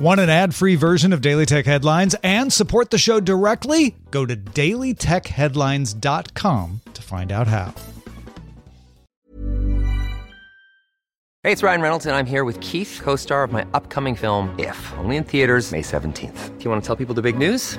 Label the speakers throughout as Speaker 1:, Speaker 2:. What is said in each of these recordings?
Speaker 1: Want an ad free version of Daily Tech Headlines and support the show directly? Go to dailytechheadlines.com to find out how.
Speaker 2: Hey, it's Ryan Reynolds, and I'm here with Keith, co star of my upcoming film, If, only in theaters, May 17th. Do you want to tell people the big news?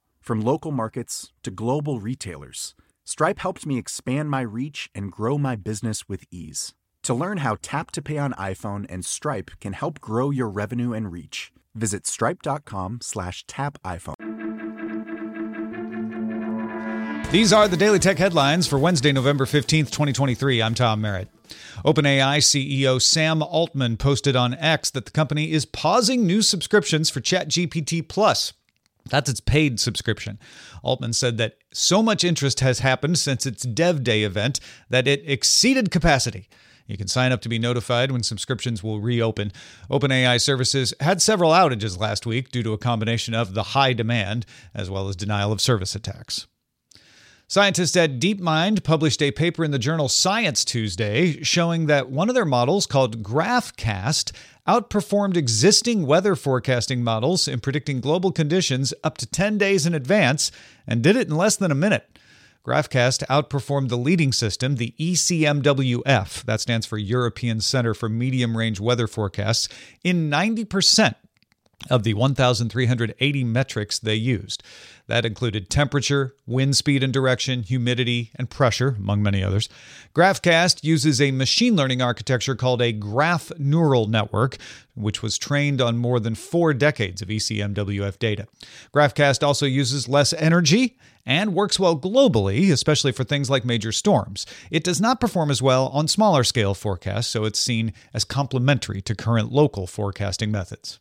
Speaker 3: From local markets to global retailers, Stripe helped me expand my reach and grow my business with ease. To learn how Tap to Pay on iPhone and Stripe can help grow your revenue and reach, visit stripe.com slash tap iPhone.
Speaker 1: These are the Daily Tech headlines for Wednesday, November 15th, 2023. I'm Tom Merritt. OpenAI CEO Sam Altman posted on X that the company is pausing new subscriptions for ChatGPT Plus that's its paid subscription. Altman said that so much interest has happened since its Dev Day event that it exceeded capacity. You can sign up to be notified when subscriptions will reopen. OpenAI services had several outages last week due to a combination of the high demand as well as denial of service attacks. Scientists at DeepMind published a paper in the journal Science Tuesday showing that one of their models, called GraphCast, outperformed existing weather forecasting models in predicting global conditions up to 10 days in advance and did it in less than a minute. GraphCast outperformed the leading system, the ECMWF, that stands for European Center for Medium Range Weather Forecasts, in 90% of the 1,380 metrics they used. That included temperature, wind speed and direction, humidity, and pressure, among many others. GraphCast uses a machine learning architecture called a graph neural network, which was trained on more than four decades of ECMWF data. GraphCast also uses less energy and works well globally, especially for things like major storms. It does not perform as well on smaller scale forecasts, so it's seen as complementary to current local forecasting methods.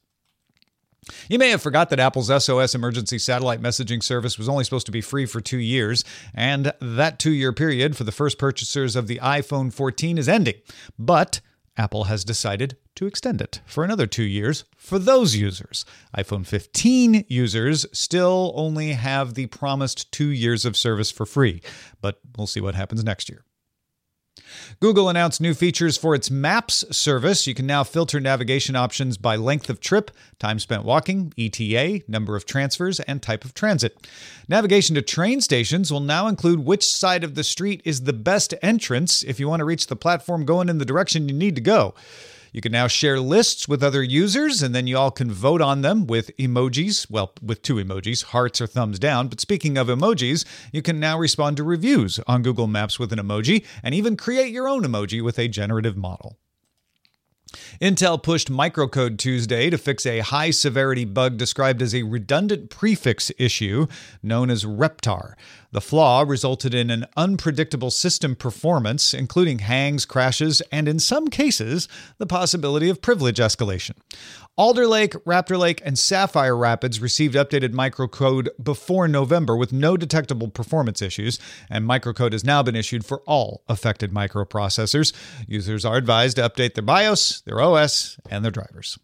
Speaker 1: You may have forgot that Apple's SOS emergency satellite messaging service was only supposed to be free for two years, and that two year period for the first purchasers of the iPhone 14 is ending. But Apple has decided to extend it for another two years for those users. iPhone 15 users still only have the promised two years of service for free, but we'll see what happens next year. Google announced new features for its Maps service. You can now filter navigation options by length of trip, time spent walking, ETA, number of transfers, and type of transit. Navigation to train stations will now include which side of the street is the best entrance if you want to reach the platform going in the direction you need to go. You can now share lists with other users, and then you all can vote on them with emojis. Well, with two emojis, hearts or thumbs down. But speaking of emojis, you can now respond to reviews on Google Maps with an emoji and even create your own emoji with a generative model. Intel pushed microcode Tuesday to fix a high severity bug described as a redundant prefix issue known as Reptar. The flaw resulted in an unpredictable system performance, including hangs, crashes, and in some cases, the possibility of privilege escalation. Alder Lake, Raptor Lake, and Sapphire Rapids received updated microcode before November with no detectable performance issues, and microcode has now been issued for all affected microprocessors. Users are advised to update their BIOS, their OS, and their drivers.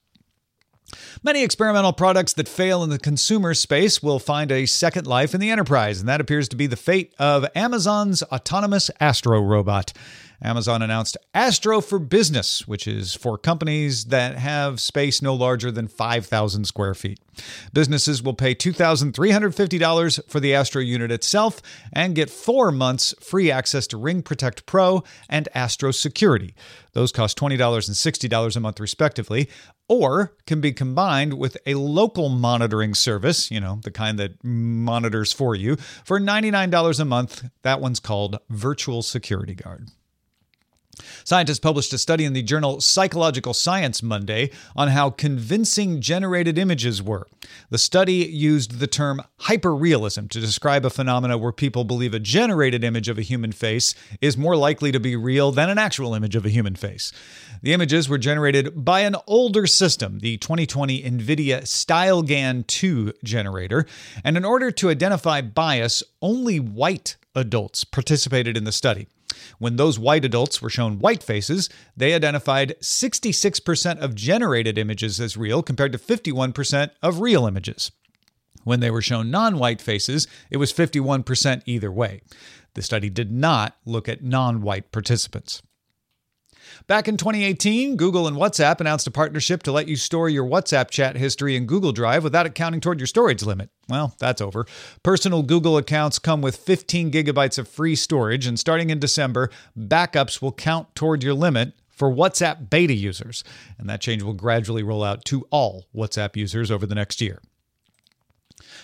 Speaker 1: Many experimental products that fail in the consumer space will find a second life in the enterprise, and that appears to be the fate of Amazon's autonomous Astro robot. Amazon announced Astro for Business, which is for companies that have space no larger than 5,000 square feet. Businesses will pay $2,350 for the Astro unit itself and get four months free access to Ring Protect Pro and Astro Security. Those cost $20 and $60 a month, respectively, or can be combined with a local monitoring service, you know, the kind that monitors for you, for $99 a month. That one's called Virtual Security Guard. Scientists published a study in the journal Psychological Science Monday on how convincing generated images were. The study used the term hyperrealism to describe a phenomena where people believe a generated image of a human face is more likely to be real than an actual image of a human face. The images were generated by an older system, the 2020 NVIDIA StyleGAN 2 generator, and in order to identify bias, only white adults participated in the study. When those white adults were shown white faces, they identified 66% of generated images as real compared to 51% of real images. When they were shown non white faces, it was 51% either way. The study did not look at non white participants. Back in 2018, Google and WhatsApp announced a partnership to let you store your WhatsApp chat history in Google Drive without it counting toward your storage limit. Well, that's over. Personal Google accounts come with 15 gigabytes of free storage, and starting in December, backups will count toward your limit for WhatsApp beta users. And that change will gradually roll out to all WhatsApp users over the next year.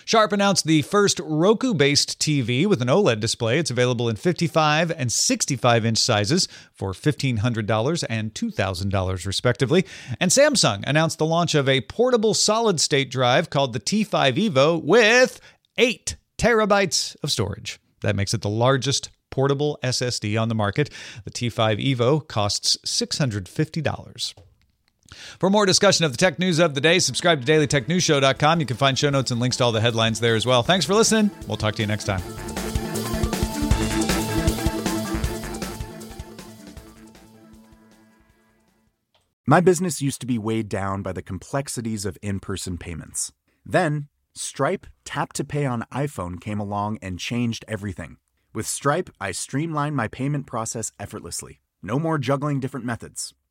Speaker 1: Sharp announced the first Roku based TV with an OLED display. It's available in 55 and 65 inch sizes for $1,500 and $2,000, respectively. And Samsung announced the launch of a portable solid state drive called the T5 Evo with 8 terabytes of storage. That makes it the largest portable SSD on the market. The T5 Evo costs $650. For more discussion of the tech news of the day, subscribe to dailytechnewsshow.com. You can find show notes and links to all the headlines there as well. Thanks for listening. We'll talk to you next time.
Speaker 3: My business used to be weighed down by the complexities of in person payments. Then, Stripe Tap to Pay on iPhone came along and changed everything. With Stripe, I streamlined my payment process effortlessly. No more juggling different methods.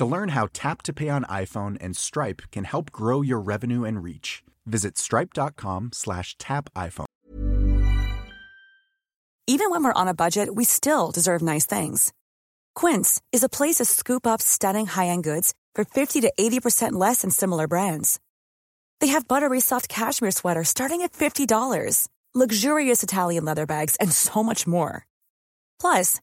Speaker 3: To learn how Tap to Pay on iPhone and Stripe can help grow your revenue and reach, visit stripe.com slash tap iPhone.
Speaker 4: Even when we're on a budget, we still deserve nice things. Quince is a place to scoop up stunning high-end goods for 50 to 80% less than similar brands. They have buttery soft cashmere sweaters starting at $50, luxurious Italian leather bags, and so much more. Plus,